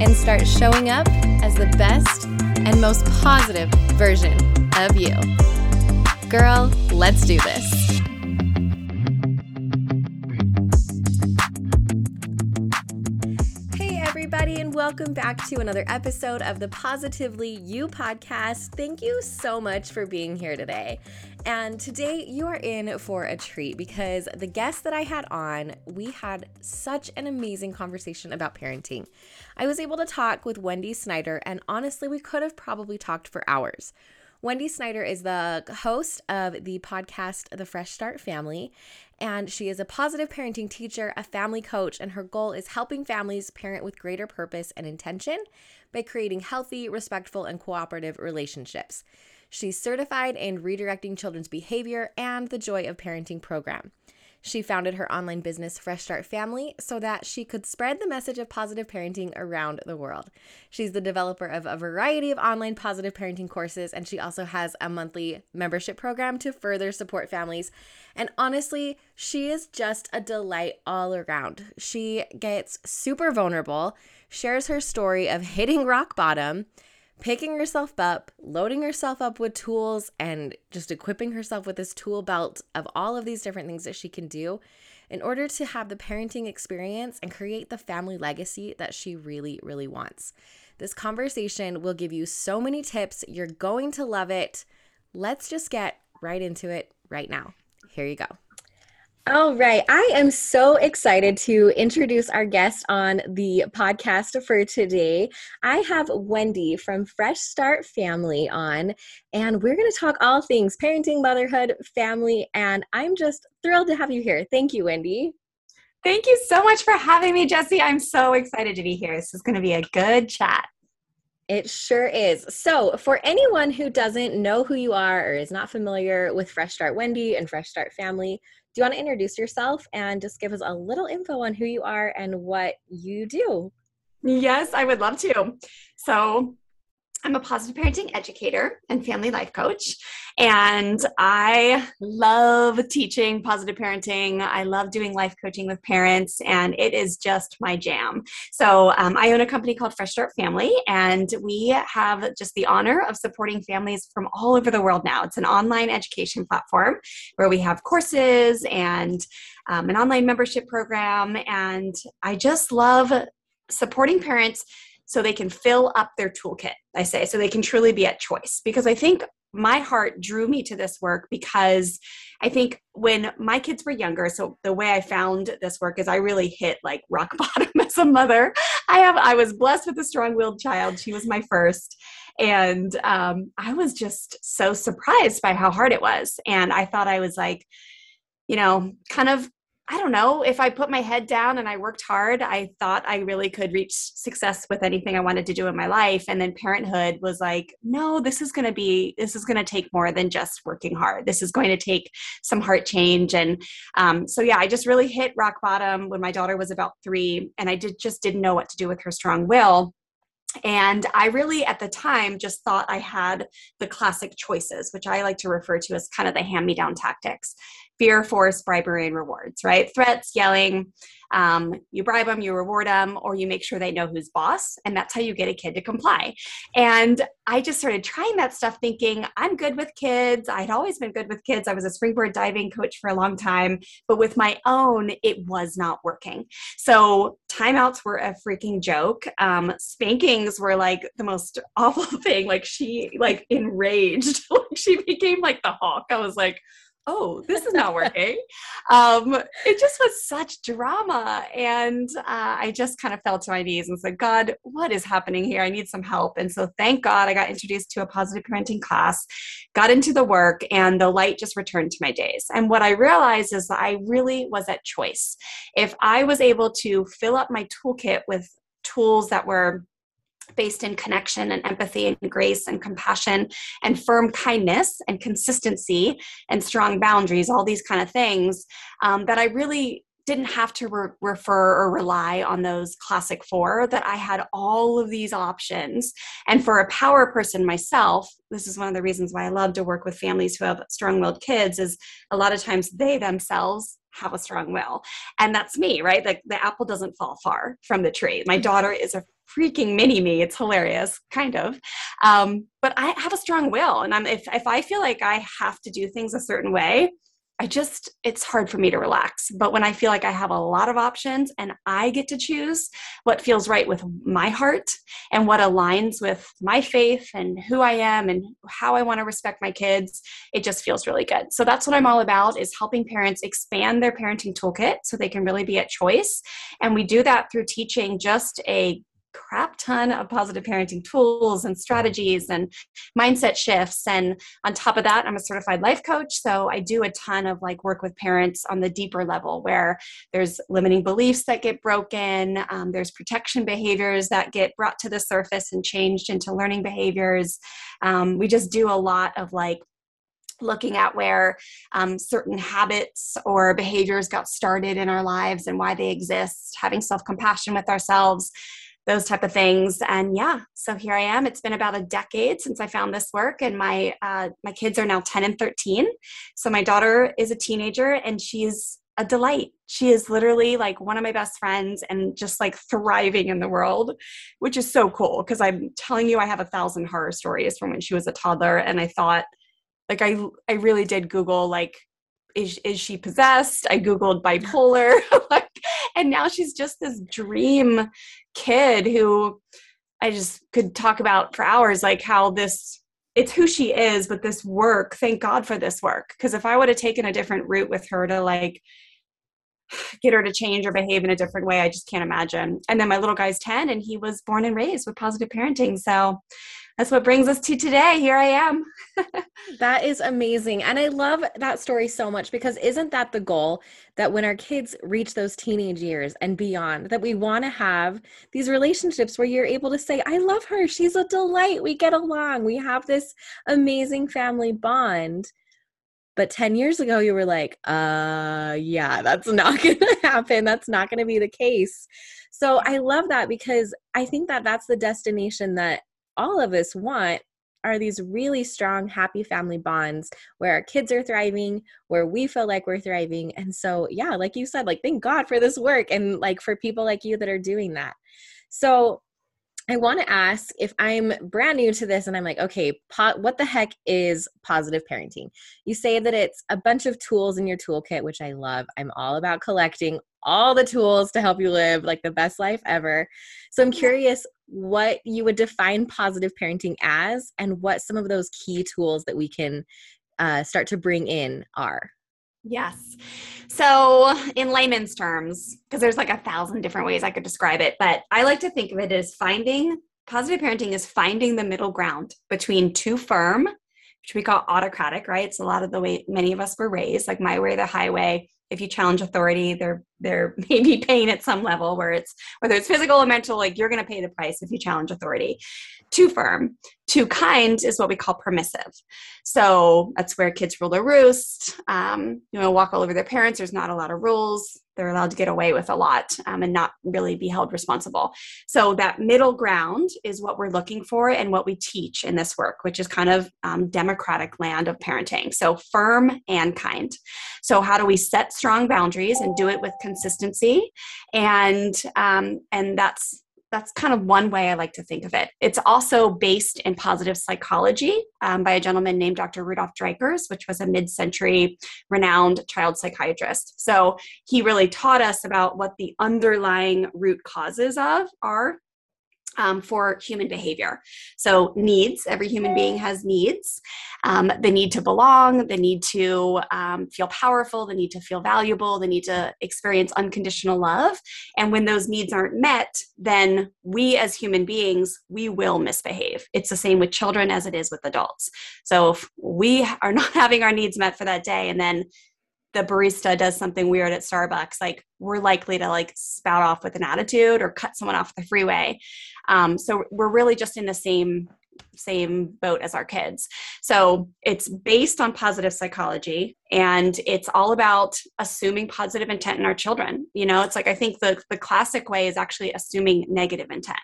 and start showing up as the best and most positive version of you. Girl, let's do this. Hey, everybody, and welcome back to another episode of the Positively You podcast. Thank you so much for being here today. And today you are in for a treat because the guest that I had on, we had such an amazing conversation about parenting. I was able to talk with Wendy Snyder, and honestly, we could have probably talked for hours. Wendy Snyder is the host of the podcast The Fresh Start Family, and she is a positive parenting teacher, a family coach, and her goal is helping families parent with greater purpose and intention by creating healthy, respectful, and cooperative relationships. She's certified in redirecting children's behavior and the Joy of Parenting program. She founded her online business, Fresh Start Family, so that she could spread the message of positive parenting around the world. She's the developer of a variety of online positive parenting courses, and she also has a monthly membership program to further support families. And honestly, she is just a delight all around. She gets super vulnerable, shares her story of hitting rock bottom picking herself up, loading herself up with tools, and just equipping herself with this tool belt of all of these different things that she can do in order to have the parenting experience and create the family legacy that she really, really wants. This conversation will give you so many tips. You're going to love it. Let's just get right into it right now. Here you go. All right. I am so excited to introduce our guest on the podcast for today. I have Wendy from Fresh Start Family on, and we're going to talk all things parenting, motherhood, family, and I'm just thrilled to have you here. Thank you, Wendy. Thank you so much for having me, Jessie. I'm so excited to be here. This is going to be a good chat. It sure is. So, for anyone who doesn't know who you are or is not familiar with Fresh Start Wendy and Fresh Start Family, do you want to introduce yourself and just give us a little info on who you are and what you do? Yes, I would love to. So, I'm a positive parenting educator and family life coach. And I love teaching positive parenting. I love doing life coaching with parents, and it is just my jam. So, um, I own a company called Fresh Start Family, and we have just the honor of supporting families from all over the world now. It's an online education platform where we have courses and um, an online membership program. And I just love supporting parents so they can fill up their toolkit, I say, so they can truly be at choice. Because I think my heart drew me to this work because I think when my kids were younger, so the way I found this work is I really hit like rock bottom as a mother. I have I was blessed with a strong-willed child. She was my first, and um, I was just so surprised by how hard it was. And I thought I was like, you know, kind of I don't know, if I put my head down and I worked hard, I thought I really could reach success with anything I wanted to do in my life. And then parenthood was like, no, this is going to be, this is going to take more than just working hard. This is going to take some heart change. And um, so, yeah, I just really hit rock bottom when my daughter was about three and I did just didn't know what to do with her strong will. And I really, at the time, just thought I had the classic choices, which I like to refer to as kind of the hand me down tactics fear, force, bribery, and rewards, right? Threats, yelling, um, you bribe them, you reward them, or you make sure they know who's boss. And that's how you get a kid to comply. And I just started trying that stuff thinking, I'm good with kids. I'd always been good with kids. I was a springboard diving coach for a long time, but with my own, it was not working. So timeouts were a freaking joke. Um, spankings were like the most awful thing. Like she like enraged. she became like the Hulk. I was like, oh, this is not working. um, it just was such drama. And uh, I just kind of fell to my knees and said, God, what is happening here? I need some help. And so thank God I got introduced to a positive parenting class, got into the work, and the light just returned to my days. And what I realized is that I really was at choice. If I was able to fill up my toolkit with tools that were based in connection and empathy and grace and compassion and firm kindness and consistency and strong boundaries all these kind of things um, that i really didn't have to re- refer or rely on those classic four that i had all of these options. And for a power person myself this is one of the reasons why i love to work with families who have strong-willed kids is a lot of times they themselves have a strong will. And that's me right? Like the apple doesn't fall far from the tree. My mm-hmm. daughter is a freaking mini me it's hilarious kind of. Um, but i have a strong will and i'm if, if i feel like i have to do things a certain way I just, it's hard for me to relax. But when I feel like I have a lot of options and I get to choose what feels right with my heart and what aligns with my faith and who I am and how I want to respect my kids, it just feels really good. So that's what I'm all about is helping parents expand their parenting toolkit so they can really be at choice. And we do that through teaching just a crap ton of positive parenting tools and strategies and mindset shifts. And on top of that, I'm a certified life coach. So I do a ton of like work with parents on the deeper level where there's limiting beliefs that get broken, um, there's protection behaviors that get brought to the surface and changed into learning behaviors. Um, we just do a lot of like looking at where um, certain habits or behaviors got started in our lives and why they exist, having self compassion with ourselves, those type of things. And yeah so here i am. It's been about a decade since i found this work and my uh, my kids are now 10 and 13 so my daughter is a teenager and she's a delight. She is literally like one of my best friends and just like thriving in the world which is so cool because i'm telling you i have a thousand horror stories from when she was a toddler and i thought like i i really did google like is, is she possessed i googled bipolar and now she's just this dream kid who I just could talk about for hours, like how this it's who she is, but this work, thank God for this work. Because if I would have taken a different route with her to like get her to change or behave in a different way, I just can't imagine. And then my little guy's 10 and he was born and raised with positive parenting. So that's what brings us to today. Here I am. that is amazing. And I love that story so much because isn't that the goal that when our kids reach those teenage years and beyond, that we want to have these relationships where you're able to say, I love her. She's a delight. We get along. We have this amazing family bond. But 10 years ago, you were like, uh, yeah, that's not going to happen. That's not going to be the case. So I love that because I think that that's the destination that all of us want are these really strong, happy family bonds where our kids are thriving, where we feel like we're thriving. And so, yeah, like you said, like, thank God for this work and like for people like you that are doing that. So, I want to ask if I'm brand new to this and I'm like, okay, po- what the heck is positive parenting? You say that it's a bunch of tools in your toolkit, which I love. I'm all about collecting all the tools to help you live like the best life ever. So I'm curious what you would define positive parenting as and what some of those key tools that we can uh, start to bring in are. Yes. So, in layman's terms, because there's like a thousand different ways I could describe it, but I like to think of it as finding positive parenting is finding the middle ground between too firm, which we call autocratic, right? It's a lot of the way many of us were raised, like my way, the highway, if you challenge authority there there may be pain at some level where it's whether it's physical or mental like you're going to pay the price if you challenge authority too firm too kind is what we call permissive so that's where kids rule the roost um, you know walk all over their parents there's not a lot of rules they're allowed to get away with a lot um, and not really be held responsible. So, that middle ground is what we're looking for and what we teach in this work, which is kind of um, democratic land of parenting. So, firm and kind. So, how do we set strong boundaries and do it with consistency? And um, and that's that's kind of one way I like to think of it. It's also based in positive psychology um, by a gentleman named Dr. Rudolf Dreikurs, which was a mid century renowned child psychiatrist. So he really taught us about what the underlying root causes of are um, for human behavior. So, needs, every human being has needs. Um, the need to belong, the need to um, feel powerful, the need to feel valuable, the need to experience unconditional love. And when those needs aren't met, then we as human beings, we will misbehave. It's the same with children as it is with adults. So, if we are not having our needs met for that day and then the barista does something weird at Starbucks, like we're likely to like spout off with an attitude or cut someone off the freeway. Um, so we're really just in the same same boat as our kids. So it's based on positive psychology and it's all about assuming positive intent in our children. You know, it's like I think the, the classic way is actually assuming negative intent.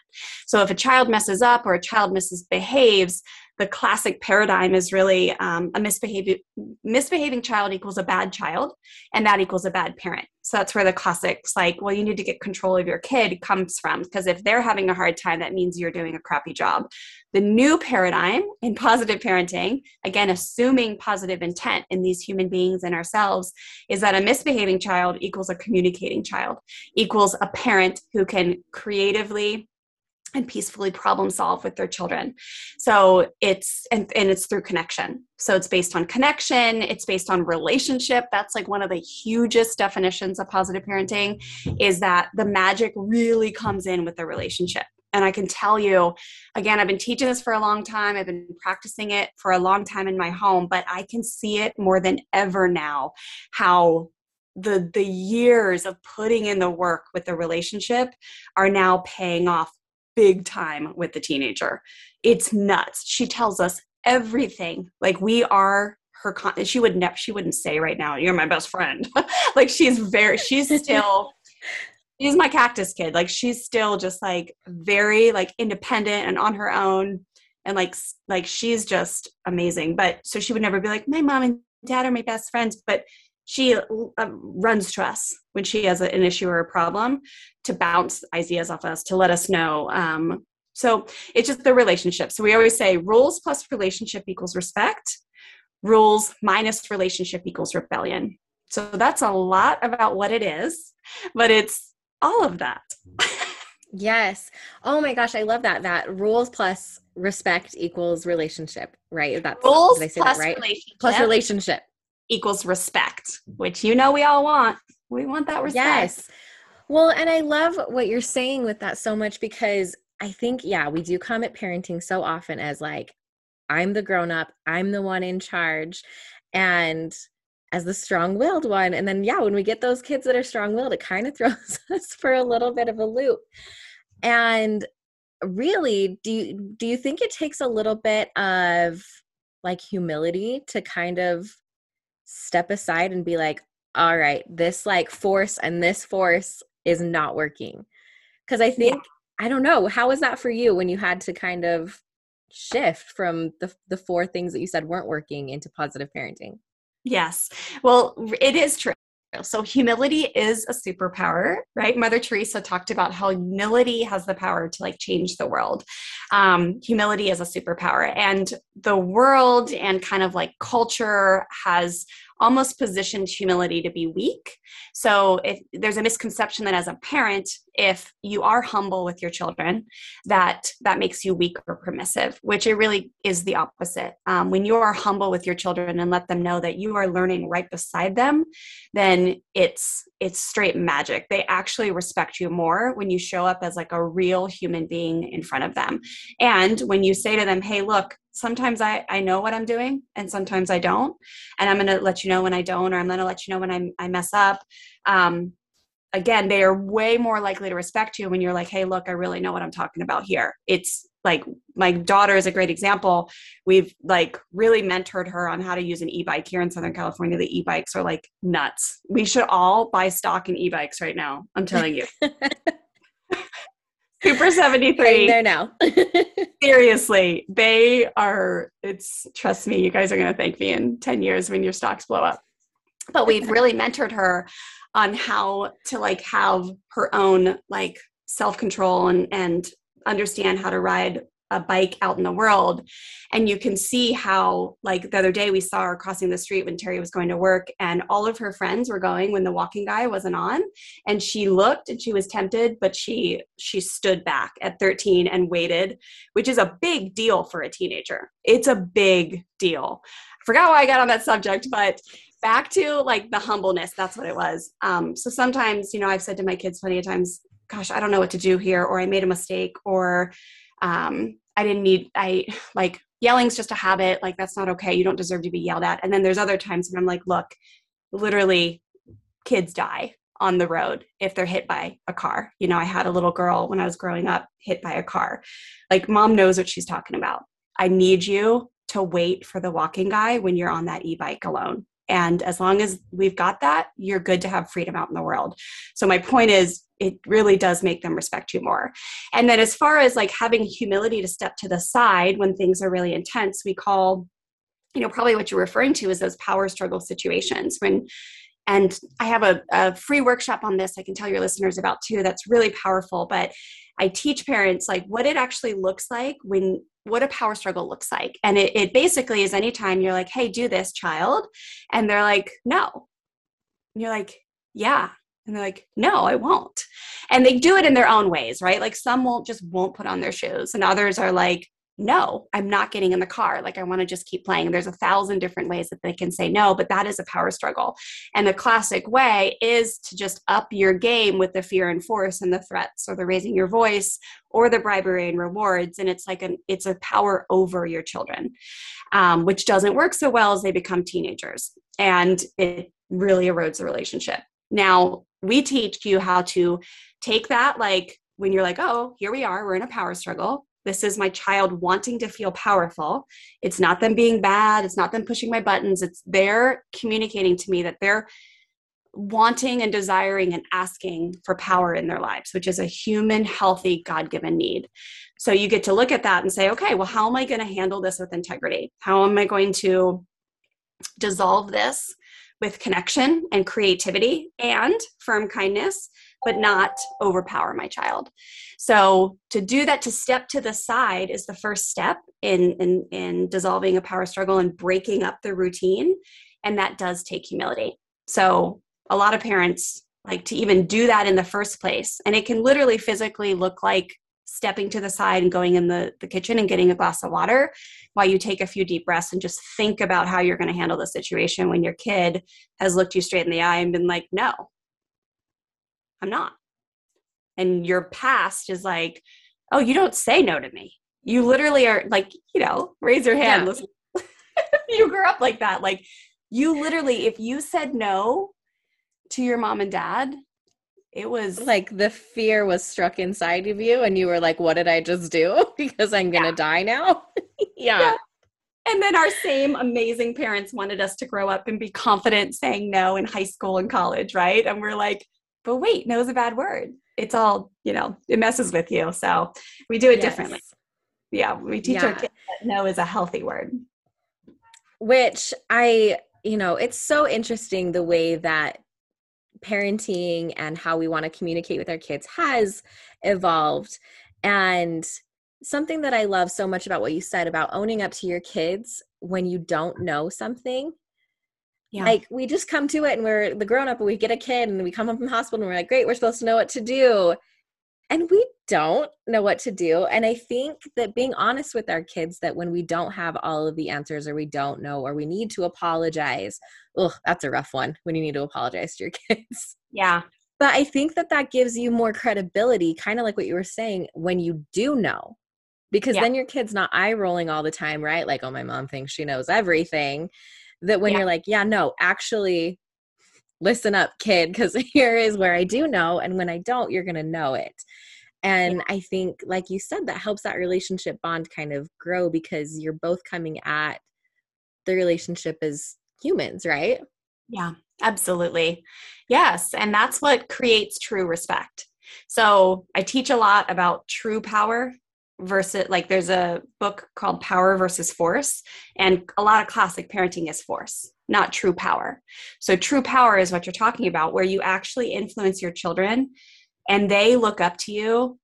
So if a child messes up or a child misbehaves, the classic paradigm is really um, a misbehaving misbehaving child equals a bad child, and that equals a bad parent. So that's where the classics like, well, you need to get control of your kid comes from because if they're having a hard time, that means you're doing a crappy job. The new paradigm in positive parenting, again, assuming positive intent in these human beings and ourselves, is that a misbehaving child equals a communicating child, equals a parent who can creatively and peacefully problem solve with their children. So it's and, and it's through connection. So it's based on connection it's based on relationship. That's like one of the hugest definitions of positive parenting is that the magic really comes in with the relationship. And i can tell you again i've been teaching this for a long time. I've been practicing it for a long time in my home but i can see it more than ever now how the the years of putting in the work with the relationship are now paying off big time with the teenager. It's nuts. She tells us everything. Like we are her con- she would never she wouldn't say right now you're my best friend like she's very she's still she's my cactus kid like she's still just like very like independent and on her own and like like she's just amazing but so she would never be like my mom and dad are my best friends but she uh, runs to us when she has an issue or a problem to bounce ideas off us to let us know um, so it's just the relationship. So we always say rules plus relationship equals respect rules minus relationship equals rebellion. So that's a lot about what it is but it's all of that. Yes. Oh my gosh i love that that rules plus respect equals relationship right? That's rules did I say plus that right? relationship. plus relationship equals respect, which you know we all want. We want that respect. Yes. Well, and I love what you're saying with that so much because I think, yeah, we do come at parenting so often as like, I'm the grown up, I'm the one in charge, and as the strong willed one. And then, yeah, when we get those kids that are strong willed, it kind of throws us for a little bit of a loop. And really, do you, do you think it takes a little bit of like humility to kind of step aside and be like, all right, this like force and this force is not working. Because I think, yeah. I don't know, how was that for you when you had to kind of shift from the, the four things that you said weren't working into positive parenting? Yes. Well, it is true. So, humility is a superpower, right? Mother Teresa talked about how humility has the power to like change the world. Um, humility is a superpower, and the world and kind of like culture has almost positioned humility to be weak. So if there's a misconception that as a parent, if you are humble with your children, that that makes you weak or permissive, which it really is the opposite. Um, when you are humble with your children and let them know that you are learning right beside them, then it's it's straight magic. They actually respect you more when you show up as like a real human being in front of them. And when you say to them, "Hey, look, sometimes I, I know what I'm doing and sometimes I don't. And I'm going to let you know when I don't, or I'm going to let you know when I, I mess up. Um, again, they are way more likely to respect you when you're like, hey, look, I really know what I'm talking about here. It's like my daughter is a great example. We've like really mentored her on how to use an e-bike here in Southern California. The e-bikes are like nuts. We should all buy stock in e-bikes right now. I'm telling you. Super73. there now. Seriously, they are, it's, trust me, you guys are going to thank me in 10 years when your stocks blow up. But we've really mentored her on how to like have her own like self control and, and understand how to ride a bike out in the world. And you can see how like the other day we saw her crossing the street when terry was going to work and all of her friends were going when the walking guy wasn't on. And she looked and she was tempted but she she stood back at 13 and waited which is a big deal for a teenager. It's a big deal. I forgot why i got on that subject but back to like the humbleness that's what it was. Um, so sometimes you know i've said to my kids plenty of times gosh i don't know what to do here or i made a mistake or um, I didn't need, I like yelling's just a habit. Like that's not okay. You don't deserve to be yelled at. And then there's other times when I'm like, look, literally kids die on the road if they're hit by a car. You know, I had a little girl when I was growing up hit by a car. Like, mom knows what she's talking about. I need you to wait for the walking guy when you're on that e bike alone. And as long as we've got that, you're good to have freedom out in the world. So, my point is, it really does make them respect you more. And then, as far as like having humility to step to the side when things are really intense, we call, you know, probably what you're referring to is those power struggle situations when and I have a, a, free workshop on this I can tell your listeners about too that's really powerful. But I teach parents like what it actually looks like when what a power struggle looks like. And it, it basically is anytime you're like, hey, do this, child. And they're like, no. And you're like, yeah. And they're like, no, I won't. And they do it in their own ways, right? Like some won't just won't put on their shoes, and others are like, no, I'm not getting in the car. Like, I want to just keep playing. There's a thousand different ways that they can say no, but that is a power struggle. And the classic way is to just up your game with the fear and force and the threats or the raising your voice or the bribery and rewards. And it's like an, it's a power over your children, um, which doesn't work so well as they become teenagers. And it really erodes the relationship. Now, we teach you how to take that, like, when you're like, oh, here we are, we're in a power struggle this is my child wanting to feel powerful. It's not them being bad. It's not them pushing my buttons. It's they're communicating to me that they're wanting and desiring and asking for power in their lives, which is a human, healthy, God given need. So you get to look at that and say, okay, well, how am I going to handle this with integrity? How am I going to dissolve this with connection and creativity and firm kindness? but not overpower my child. So to do that, to step to the side is the first step in, in, in dissolving a power struggle and breaking up the routine. And that does take humility. So a lot of parents like to even do that in the first place. And it can literally physically look like stepping to the side and going in the, the kitchen and getting a glass of water while you take a few deep breaths and just think about how you're going to handle the situation when your kid has looked you straight in the eye and been like, no, I'm not. And your past is like, oh, you don't say no to me. You literally are like, you know, raise your hand. Yeah. you grew up like that. Like, you literally, if you said no to your mom and dad, it was like the fear was struck inside of you, and you were like, what did I just do? because I'm going to yeah. die now. yeah. yeah. And then our same amazing parents wanted us to grow up and be confident saying no in high school and college, right? And we're like, but wait, no is a bad word. It's all, you know, it messes with you. So we do it yes. differently. Yeah, we teach yeah. our kids that no is a healthy word. Which I, you know, it's so interesting the way that parenting and how we want to communicate with our kids has evolved. And something that I love so much about what you said about owning up to your kids when you don't know something yeah. Like we just come to it and we're the grown up and we get a kid and we come home from the hospital and we're like, great, we're supposed to know what to do. And we don't know what to do. And I think that being honest with our kids that when we don't have all of the answers or we don't know or we need to apologize, oh, that's a rough one when you need to apologize to your kids. Yeah. But I think that that gives you more credibility, kind of like what you were saying, when you do know. Because yeah. then your kid's not eye rolling all the time, right? Like, oh, my mom thinks she knows everything that when yeah. you're like, yeah, no, actually listen up, kid, because here is where I do know. And when I don't, you're going to know it. And yeah. I think, like you said, that helps that relationship bond kind of grow because you're both coming at the relationship as humans, right? Yeah, absolutely. Yes. And that's what creates true respect. So I teach a lot about true power versus like there's a book called power versus force and a lot of classic parenting is force not true power. So true power is what you're talking about where you actually influence your children and they look up to you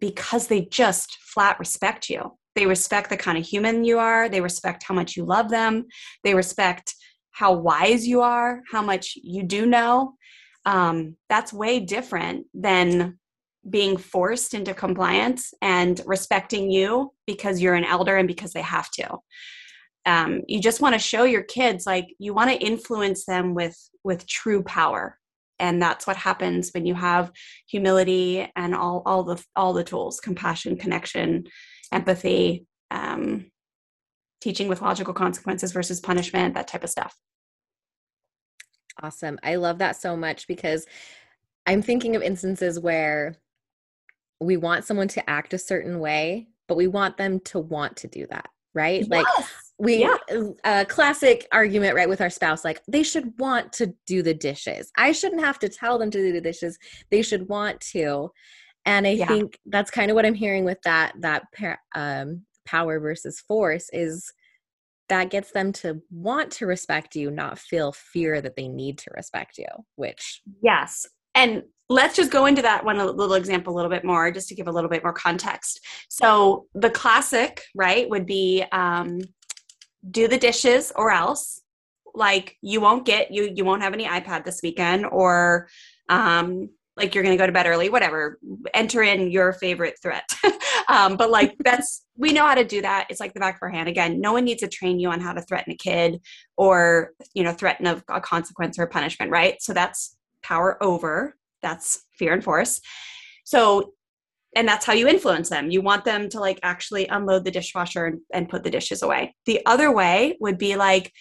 because they just flat respect you. They respect the kind of human you are they respect how much you love them they respect how wise you are how much you do know. Um, that's way different than being forced into compliance and respecting you because you're an elder and because they have to. Um, you just want to show your kids like you want to influence them with with true power. And that's what happens when you have humility and all all the all the tools compassion connection empathy um, teaching with logical consequences versus punishment that type of stuff. Awesome. I love that so much because I'm thinking of instances where we want someone to act a certain way, but we want them to want to do that, right? Yes. Like we Yeah. a classic argument right with our spouse like they should want to do the dishes. I shouldn't have to tell them to do the dishes. They should want to. And I Yeah. think that's kind of what I'm hearing with that that um power versus force is that gets them to want to respect you, not feel fear that they need to respect you, which Yes. And let's just go into that one little example a little bit more, just to give a little bit more context. So the classic, right, would be um, do the dishes or else. Like you won't get you you won't have any iPad this weekend, or um, like you're going to go to bed early, whatever. Enter in your favorite threat. um, but like that's we know how to do that. It's like the back of our hand. Again, no one needs to train you on how to threaten a kid or you know threaten a, a consequence or a punishment, right? So that's power over. That's fear and force. So and that's how you influence them. You want them to like actually unload the dishwasher and, and put the dishes away. The other way would be like,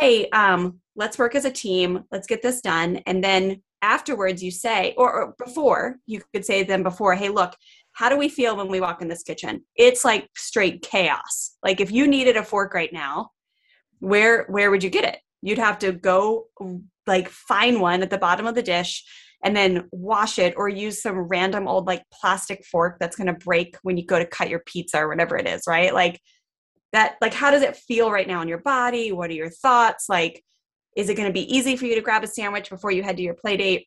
hey, um, let's work as a team. Let's get this done. And then afterwards, you say, or, or before, you could say them before, hey, look, how do we feel when we walk in this kitchen? It's like straight chaos. Like if you needed a fork right now, where where would you get it? You'd have to go like find one at the bottom of the dish and then wash it or use some random old like plastic fork that's going to break when you go to cut your pizza or whatever it is, right? Like that like how does it feel right now in your body? What are your thoughts? Like is it going to be easy for you to grab a sandwich before you head to your play date?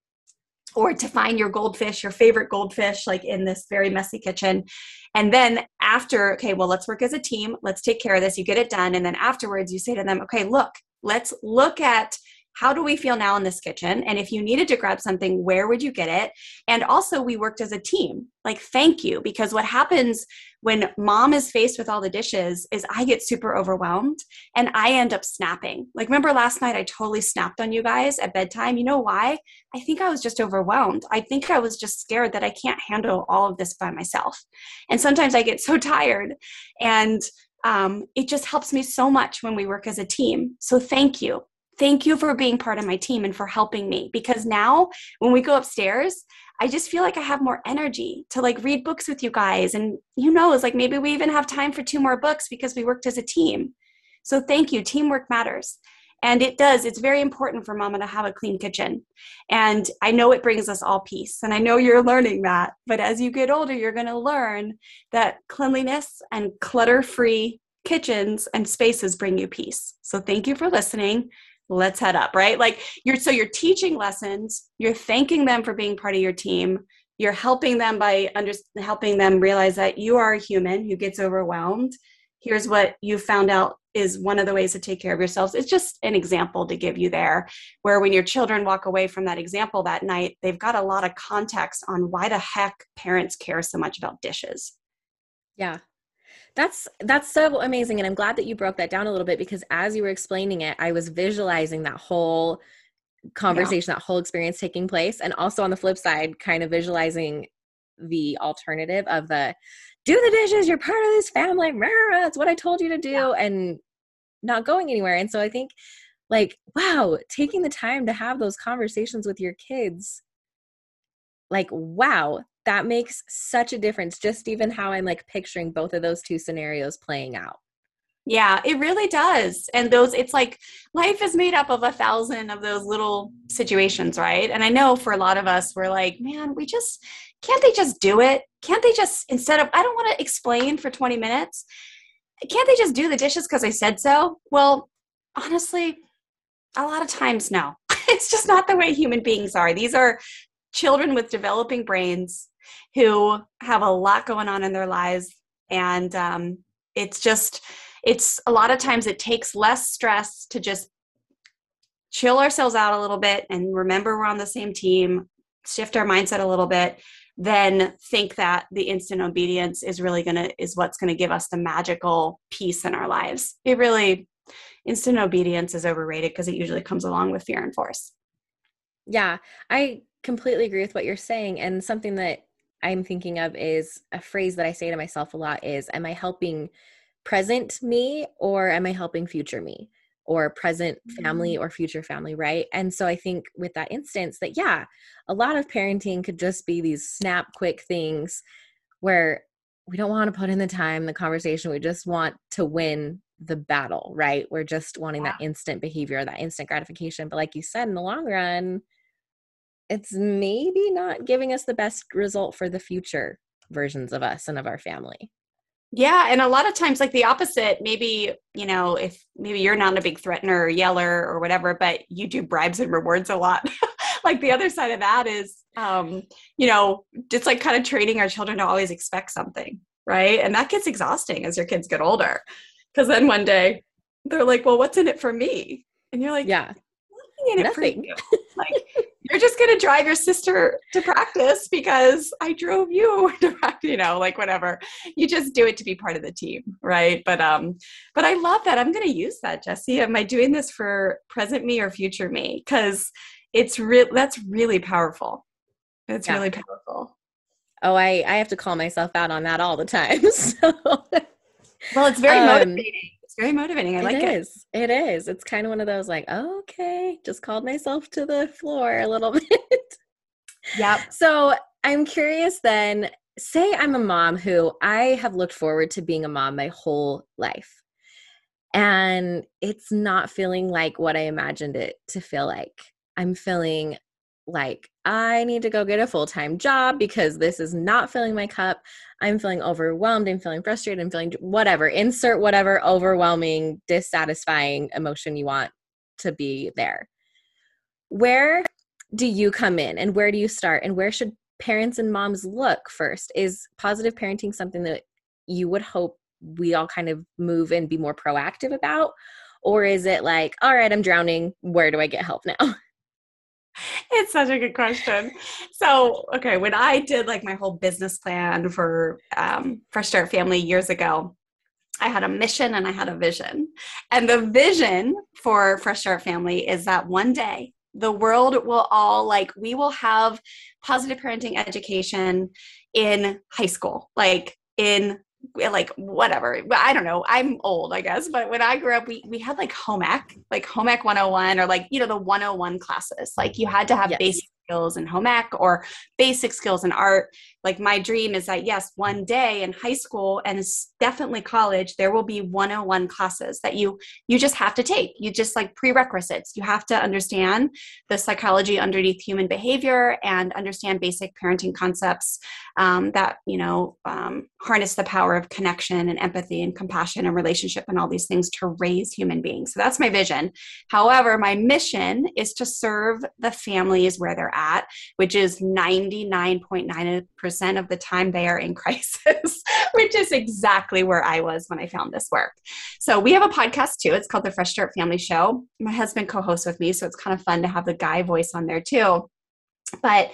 Or to find your goldfish, your favorite goldfish, like in this very messy kitchen. And then after, okay, well, let's work as a team. Let's take care of this. You get it done. And then afterwards, you say to them, okay, look, let's look at how do we feel now in this kitchen? And if you needed to grab something, where would you get it? And also, we worked as a team. Like, thank you. Because what happens when mom is faced with all the dishes is I get super overwhelmed and I end up snapping. Like, remember last night I totally snapped on you guys at bedtime? You know why? I think I was just overwhelmed. I think I was just scared that I can't handle all of this by myself. And sometimes I get so tired and um, it just helps me so much when we work as a team. So thank you. Thank you for being part of my team and for helping me because now when we go upstairs, I just feel like I have more energy to like read books with you guys. And who knows, like maybe we even have time for two more books because we worked as a team. So thank you. Teamwork matters. And it does. It's very important for mama to have a clean kitchen. And I know it brings us all peace. And I know you're learning that. But as you get older, you're going to learn that cleanliness and clutter free kitchens and spaces bring you peace. So thank you for listening. Let's head up, right? Like you're so you're teaching lessons, you're thanking them for being part of your team. You're helping them by under, helping them realize that you are a human who gets overwhelmed. Here's what you found out is one of the ways to take care of yourselves. It's just an example to give you there, where when your children walk away from that example that night, they've got a lot of context on why the heck parents care so much about dishes. Yeah. That's that's so amazing and I'm glad that you broke that down a little bit because as you were explaining it, I was visualizing that whole conversation, that whole experience taking place and also on the flip side kind of visualizing the alternative of the do the dishes, you're part of this family, it's what I told you to do Yeah. and not going anywhere. And so I think like wow, taking the time to have those conversations with your kids like wow that makes such a difference just even how i'm like picturing both of those two scenarios playing out Yeah, it really does. And those, it's like life is made up of a thousand of those little situations, right? And I know for a lot of us, we're like, man, we just, can't they just do it? Can't they just, instead of, I don't want to explain for 20 minutes, can't they just do the dishes because I said so? Well, honestly, a lot of times, no. it's just not the way human beings are. These are children with developing brains who have a lot going on in their lives. And um, it's just, it's a lot of times it takes less stress to just chill ourselves out a little bit and remember we're on the same team, shift our mindset a little bit, then think that the instant obedience is really to is what's to give us the magical peace in our lives. It really instant obedience is overrated because it usually comes along with fear and force. yeah i completely agree with what you're saying and something that i'm thinking of is a phrase that i say to myself a lot is am i helping present me or am i helping future me or present family mm-hmm. or future family, right? And so I think with that instance that yeah, a lot of parenting could just be these snap quick things where we don't want to put in the time, the conversation, we just want to win the battle, right? We're just wanting yeah. that instant behavior, that instant gratification. But like you said, in the long run, it's maybe not giving us the best result for the future versions of us and of our family. Yeah, and a lot of times, like the opposite, maybe, you know, if maybe you're not a big threatener or yeller or whatever, but you do bribes and rewards a lot. like the other side of that is, um, you know, just like kind of training our children to always expect something, right? And that gets exhausting as your kids get older. Because then one day they're like, well, what's in it for me? And you're like, yeah, nothing in it nothing. for you. like, you're just going to drive your sister to practice because I drove you to practice, you know, like whatever. You just do it to be part of the team, right? But um, but I love that. I'm going to use that, Jessie. Am I doing this for present me or future me? Because it's real. That's really powerful. It's yeah. really powerful. Oh, I I have to call myself out on that all the time. So. Well, it's very um, motivating it's very motivating. I like it. It is. It is. It's kind of one of those like, okay, just called myself to the floor a little bit. Yep. So I'm curious then, say I'm a mom who I have looked forward to being a mom my whole life. And it's not feeling like what I imagined it to feel like. I'm feeling like I need to go get a full time job because this is not filling my cup. I'm feeling overwhelmed. I'm feeling frustrated. I'm feeling whatever. Insert whatever overwhelming, dissatisfying emotion you want to be there. Where do you come in and where do you start? And where should parents and moms look first? Is positive parenting something that you would hope we all kind of move and be more proactive about? Or is it like, all right, I'm drowning. Where do I get help now? it's such a good question. So, okay, when I did like my whole business plan for um, Fresh Start Family years ago, I had a mission and I had a vision. And the vision for Fresh Start Family is that one day the world will all like, we will have positive parenting education in high school, like in Eh, like whatever i don't know i'm old i guess but when i grew up we, we had like home ec like home ec 101 or like you know the 101 classes like you had to have yes. basic skills in home ec or basic skills in art like my dream is that yes one day in high school and definitely college there will be 101 classes that you you just have to take. You just like prerequisites. You have to understand the psychology underneath human behavior and understand basic parenting concepts um, that you know um, harness the power of connection and empathy and compassion and relationship and all these things to raise human beings. So that's my vision. However my mission is to serve the families where they're at which is 99.9% percent of the time they are in crisis, which is exactly where I was when I found this work. So we have a podcast too. It's called the Fresh Start Family Show. My husband co hosts with me, so it's kind of fun to have the guy voice on there too. But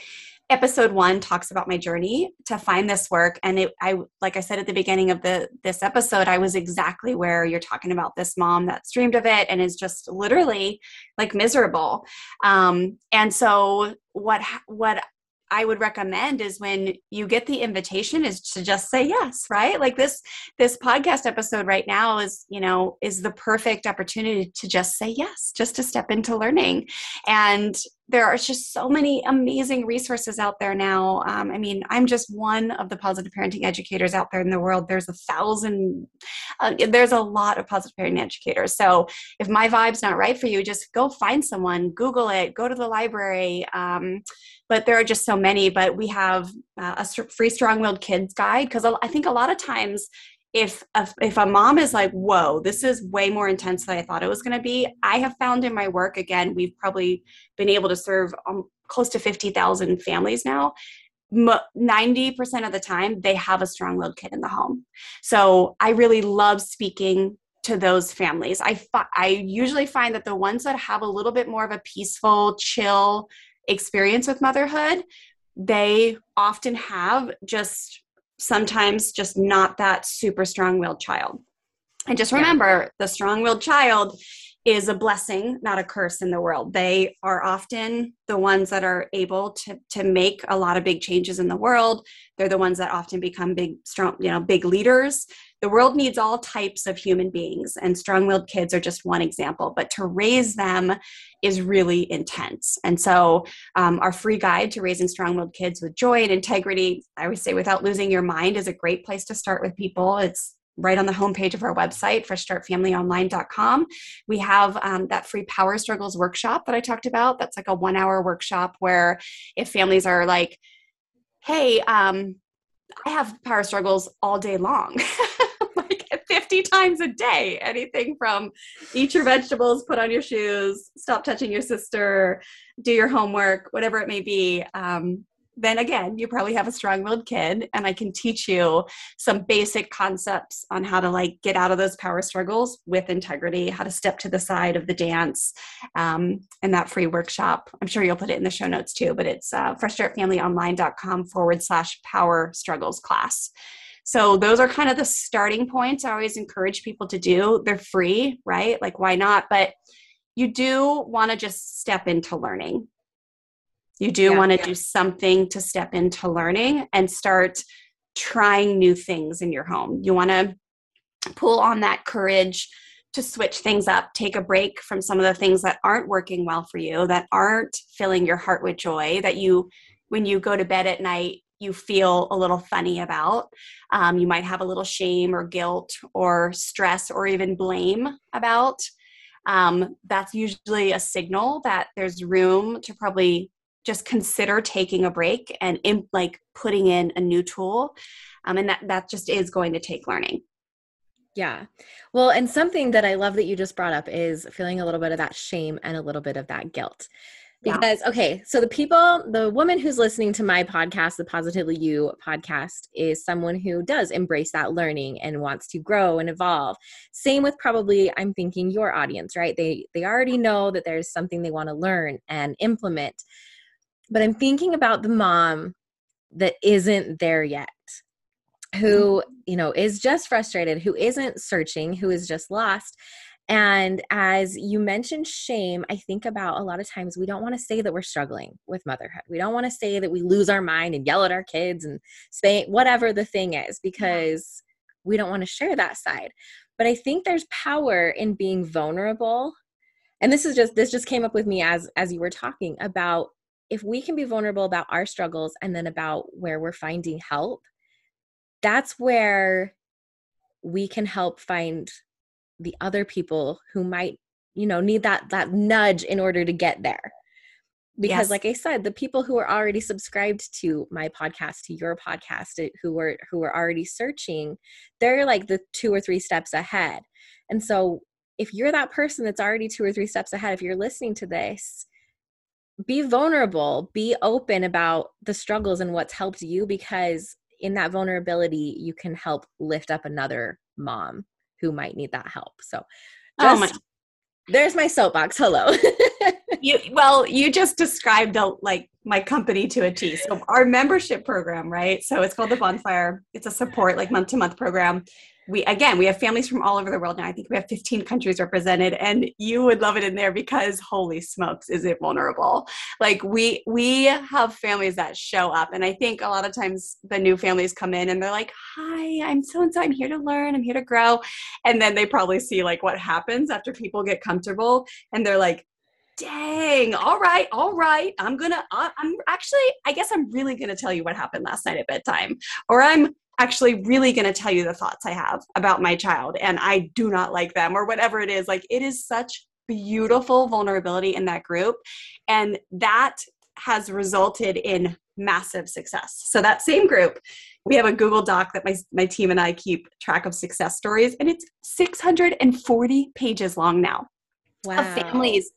episode one talks about my journey to find this work and it i like i said at the beginning of the this episode i was exactly where you're talking about this mom that's dreamed of it and is just literally like miserable um, and so what what I would recommend is when you get the invitation is to just say yes, right? Like this this podcast episode right now is, you know, is the perfect opportunity to just say yes, just to step into learning. And there are just so many amazing resources out there now. Um, I mean, I'm just one of the positive parenting educators out there in the world. There's a thousand, uh, there's a lot of positive parenting educators. So if my vibe's not right for you, just go find someone, Google it, go to the library. Um, but there are just so many. But we have uh, a free strong willed kids guide because I think a lot of times if a, if a mom is like whoa this is way more intense than i thought it was going to be i have found in my work again we've probably been able to serve um, close to 50000 families now. 90% of the time they have a strong-willed kid in the home. So i really love speaking to those families. I fi- i usually find that the ones that have a little bit more of a peaceful chill experience with motherhood they often have just sometimes just not that super strong willed child. And just remember yeah. the strong willed child, is a blessing, not a curse in the world. They are often the ones that are able to to make a lot of big changes in the world. They're the ones that often become big, strong, you know, big leaders. The world needs all types of human beings, and strong-willed kids are just one example. But to raise them is really intense. And so, um, our free guide to raising strong-willed kids with joy and integrity, I would say, without losing your mind, is a great place to start with people. It's right on the homepage of our website, freshstartfamilyonline.com. We have um, that free Power Struggles workshop that I talked about. That's like a one hour workshop where if families are like, hey, um, I have power struggles all day long. like 50 times a day. Anything from eat your vegetables, put on your shoes, stop touching your sister, do your homework, whatever it may be. Um, then again, you probably have a strong willed kid, and I can teach you some basic concepts on how to like get out of those power struggles with integrity, how to step to the side of the dance, um, that free workshop. I'm sure you'll put it in the show notes too, but it's uh, freshstartfamilyonline.com forward slash power struggles class. So those are kind of the starting points I always encourage people to do. They're free, right? Like, why not? But you do want to just step into learning you do yeah, want to yeah. do something to step into learning and start trying new things in your home. You want to pull on that courage to switch things up, take a break from some of the things that aren't working well for you, that aren't filling your heart with joy, that you, when you go to bed at night, you feel a little funny about. Um, you might have a little shame or guilt or stress or even blame about. Um, that's usually a signal that there's room to probably just consider taking a break and in, like putting in a new tool um, and that that just is going to take learning. Yeah. Well and something that i love that you just brought up is feeling a little bit of that shame and a little bit of that guilt. Because yeah. okay so the people the woman who's listening to my podcast the positively you podcast is someone who does embrace that learning and wants to grow and evolve. Same with probably i'm thinking your audience right? They they already know that there's something they want to learn and implement but I'm thinking about the mom that isn't there yet who mm-hmm. you know is just frustrated who isn't searching who is just lost. And as you mentioned shame i think about a lot of times we don't want to say that we're struggling with motherhood. We don't want to say that we lose our mind and yell at our kids and say whatever the thing is because we don't want to share that side. But i think there's power in being vulnerable. And this is just this just came up with me as as you were talking about if we can be vulnerable about our struggles and then about where we're finding help, that's where we can help find the other people who might, you know, need that that nudge in order to get there. Because yes. like I said, the people who are already subscribed to my podcast, to your podcast, eh, who were who are already searching, they're like the two or three steps ahead. And so if you're that person that's already two or three steps ahead, if you're listening to this, be vulnerable, be open about the struggles and what's helped you because in that vulnerability, you can help lift up another mom who might need that help. So, just, oh my. there's my soapbox. Hello. you well, you just described a, like my company to a T. So our membership program, right? So it's called the Bonfire. It's a support like month to month program we again we have families from all over the world now. I think we have 15 countries represented and you would love it in there because holy smokes is it vulnerable? Like we we have families that show up and i think a lot of times the new families come in and they're like hi i'm so and so i'm here to learn i'm here to grow and then they probably see like what happens after people get comfortable and they're like dang all right all right i'm gonna uh, i'm actually i guess i'm really gonna tell you what happened last night at bedtime or i'm actually really going to tell you the thoughts I have about my child and I do not like them or whatever it is. Like it is such beautiful vulnerability in that group. And that has resulted in massive success. So that same group, we have a Google Doc that my, my team and I keep track of success stories, and it's 640 pages long now wow. of families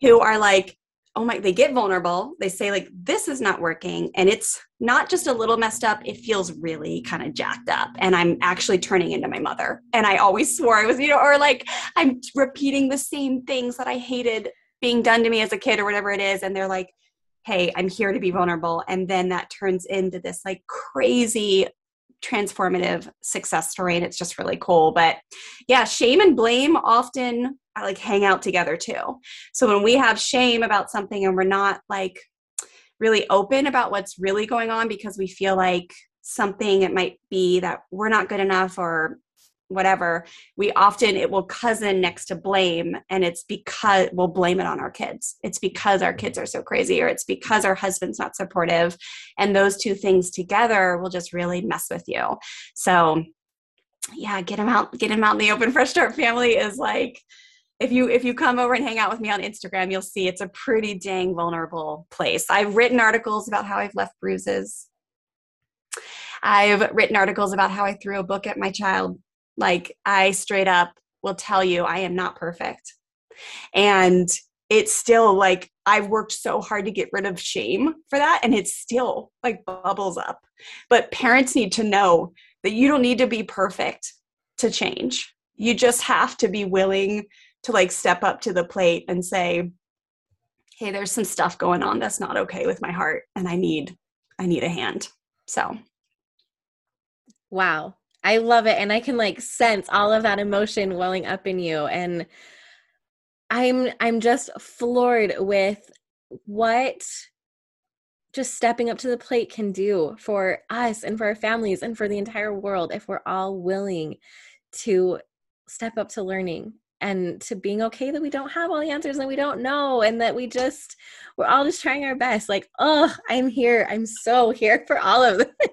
who are like, oh my, they get vulnerable. They say, like, this is not working. And it's not just a little messed up, it feels really kind of jacked up. And I'm actually turning into my mother. And I always swore I was, you know, or like I'm repeating the same things that I hated being done to me as a kid or whatever it is. And they're like, hey, I'm here to be vulnerable. And then that turns into this like crazy transformative success story and it's just really cool. But yeah shame and blame often like hang out together too. So when we have shame about something and we're not like really open about what's really going on because we feel like something it might be that we're not good enough or whatever we often it will cousin next to blame and it's because we'll blame it on our kids. It's because our kids are so crazy or it's because our husband's not supportive and those two things together will just really mess with you. So yeah get them out get them out in the open. Fresh start family is like if you if you come over and hang out with me on instagram you'll see it's a pretty dang vulnerable place. I've written articles about how i've left bruises. I've written articles about how I threw a book at my child like, I straight up will tell you, I am not perfect. And it's still like, I've worked so hard to get rid of shame for that. And it's still like bubbles up. But parents need to know that you don't need to be perfect to change. You just have to be willing to like step up to the plate and say, hey, there's some stuff going on that's not okay with my heart. And I need, I need a hand. So. Wow. I love it. And I can like sense all of that emotion welling up in you. And I'm I'm just floored with what just stepping up to the plate can do for us and for our families and for the entire world if we're all willing to step up to learning and to being okay that we don't have all the answers and we don't know and that we just we're all just trying our best like oh i'm here i'm so here for all of this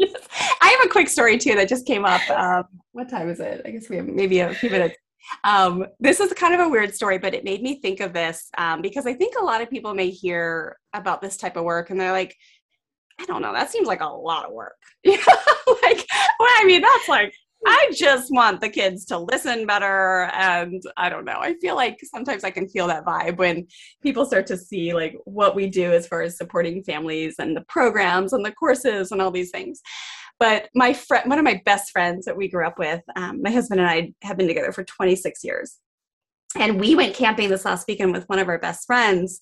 I have a quick story too that just came up. Um, what time is it? I guess we have maybe a few minutes. Um, this is kind of a weird story, but it made me think of this um, because I think a lot of people may hear about this type of work and they're like, I don't know, that seems like a lot of work. like, well, I mean, that's like I just want the kids to listen better. And I don't know. I feel like sometimes I can feel that vibe when people start to see like what we do as far as supporting families and the programs and the courses and all these things. But my friend, one of my best friends that we grew up with, um, my husband and I have been together for 26 years. And we went camping this last weekend with one of our best friends.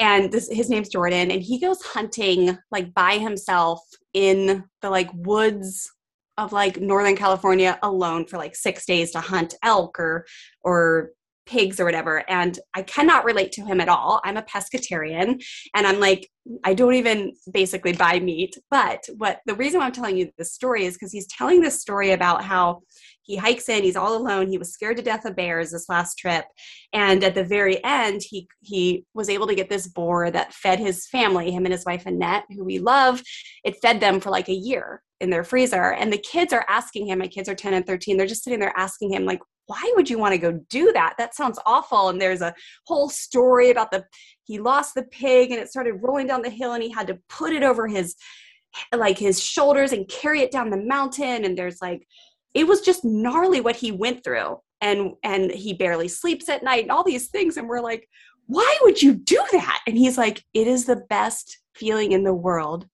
And this, his name's Jordan, and he goes hunting like by himself in the like woods of like Northern California alone for like six days to hunt elk or or pigs or whatever and i cannot relate to him at all. I'm a pescatarian and i'm like i don't even basically buy meat but what the reason why i'm telling you this story is because he's telling this story about how he hikes in he's all alone he was scared to death of bears this last trip and at the very end he he was able to get this boar that fed his family him and his wife annette who we love. It fed them for like a year in their freezer and the kids are asking him my kids are 10 and 13 they're just sitting there asking him like why would you want to go do that? That sounds awful and there's a whole story about the he lost the pig and it started rolling down the hill and he had to put it over his like his shoulders and carry it down the mountain and there's like it was just gnarly what he went through and and he barely sleeps at night and all these things and we're like why would you do that? And he's like it is the best feeling in the world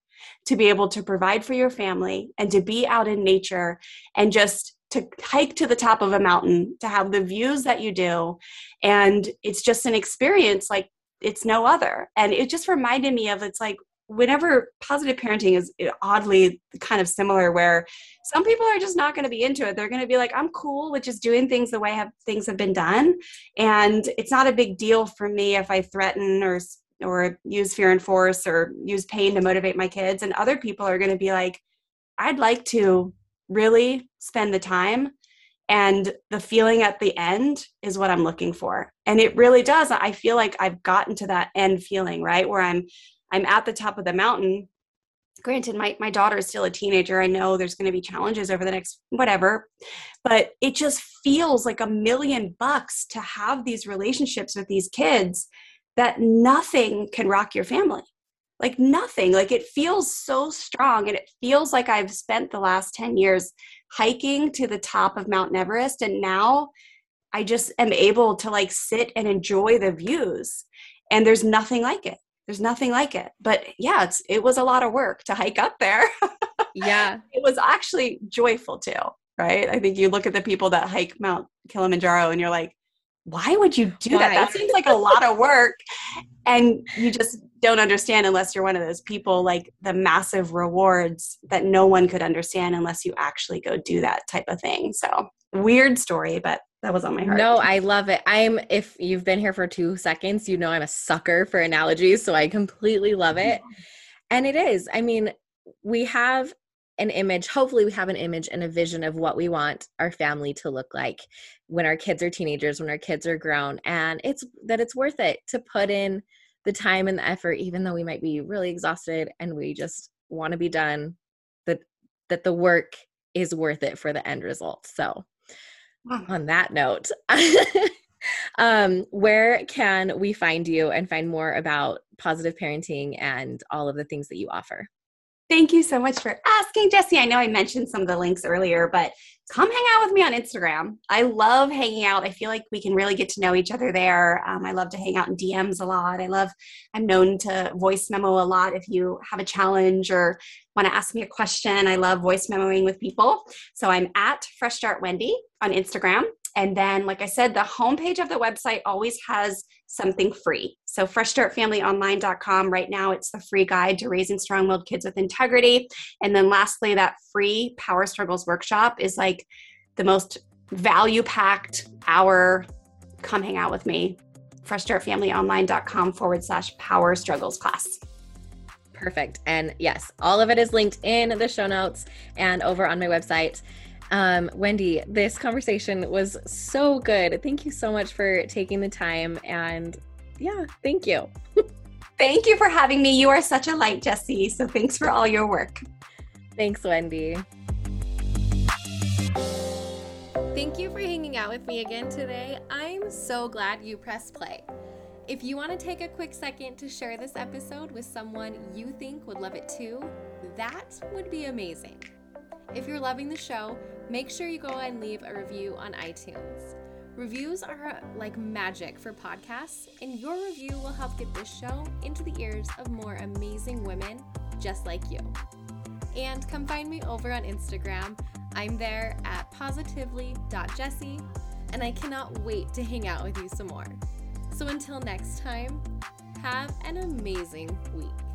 to be able to provide for your family and to be out in nature and just to hike to the top of a mountain to have the views that you do. And it's just an experience like it's no other. And it just reminded me of it's like whenever positive parenting is eh, oddly kind of similar where some people are just not going to be into it. They're going to be like i'm cool with just doing things the way have things have been done. And it's not a big deal for me if i threaten or or use fear and force or use pain to motivate my kids. And other people are going to be like i'd like to really spend the time and the feeling at the end is what i'm looking for. And it really does. I feel like i've gotten to that end feeling right? Where i'm i'm at the top of the mountain. Granted my, my daughter is still a teenager. I know there's going to be challenges over the next whatever. But it just feels like a million bucks to have these relationships with these kids that nothing can rock your family like nothing like it feels so strong and it feels like i've spent the last 10 years hiking to the top of mount everest and now i just am able to like sit and enjoy the views and there's nothing like it. There's nothing like it. But yeah it's it was a lot of work to hike up there. Yeah. It was actually joyful too right? I think you look at the people that hike mount kilimanjaro and you're like why would you do why? that? That seems like a lot of work. And you just don't understand unless you're one of those people like the massive rewards that no one could understand unless you actually go do that type of thing. So weird story, but that was on my heart. No, I love it. I'm if you've been here for 2 seconds, you know I'm a sucker for analogies, so I completely love it. And it is. I mean, we have an image. Hopefully we have an image and a vision of what we want our family to look like when our kids are teenagers when our kids are grown and it's that it's worth it to put in the time and the effort even though we might be really exhausted and we just want to be done that that the work is worth it for the end result. So on that note um where can we find you and find more about positive parenting and all of the things that you offer Thank you so much for asking, Jessie. I know I mentioned some of the links earlier, but come hang out with me on Instagram. I love hanging out. I feel like we can really get to know each other there. Um, I love to hang out in DMs a lot. I love, I'm known to voice memo a lot if you have a challenge or want to ask me a question. I love voice memoing with people. So I'm at Fresh Start Wendy on Instagram. And then, like I said, the homepage of the website always has something free. So, freshstartfamilyonline.com, right now, it's the free guide to raising strong willed kids with integrity. And then, lastly, that free Power Struggles workshop is like the most value packed hour. Come hang out with me. freshstartfamilyonline.com forward slash power struggles class. Perfect. And yes, all of it is linked in the show notes and over on my website. Um, Wendy, this conversation was so good. Thank you so much for taking the time. And yeah, thank you. thank you for having me. You are such a light, Jessie. So thanks for all your work. Thanks, Wendy. Thank you for hanging out with me again today. I'm so glad you pressed play. If you want to take a quick second to share this episode with someone you think would love it too, that would be amazing. If you're loving the show, make sure you go and leave a review on iTunes. Reviews are like magic for podcasts, and your review will help get this show into the ears of more amazing women just like you. And come find me over on Instagram. I'm there at positively.jessie, and I cannot wait to hang out with you some more. So until next time, have an amazing week.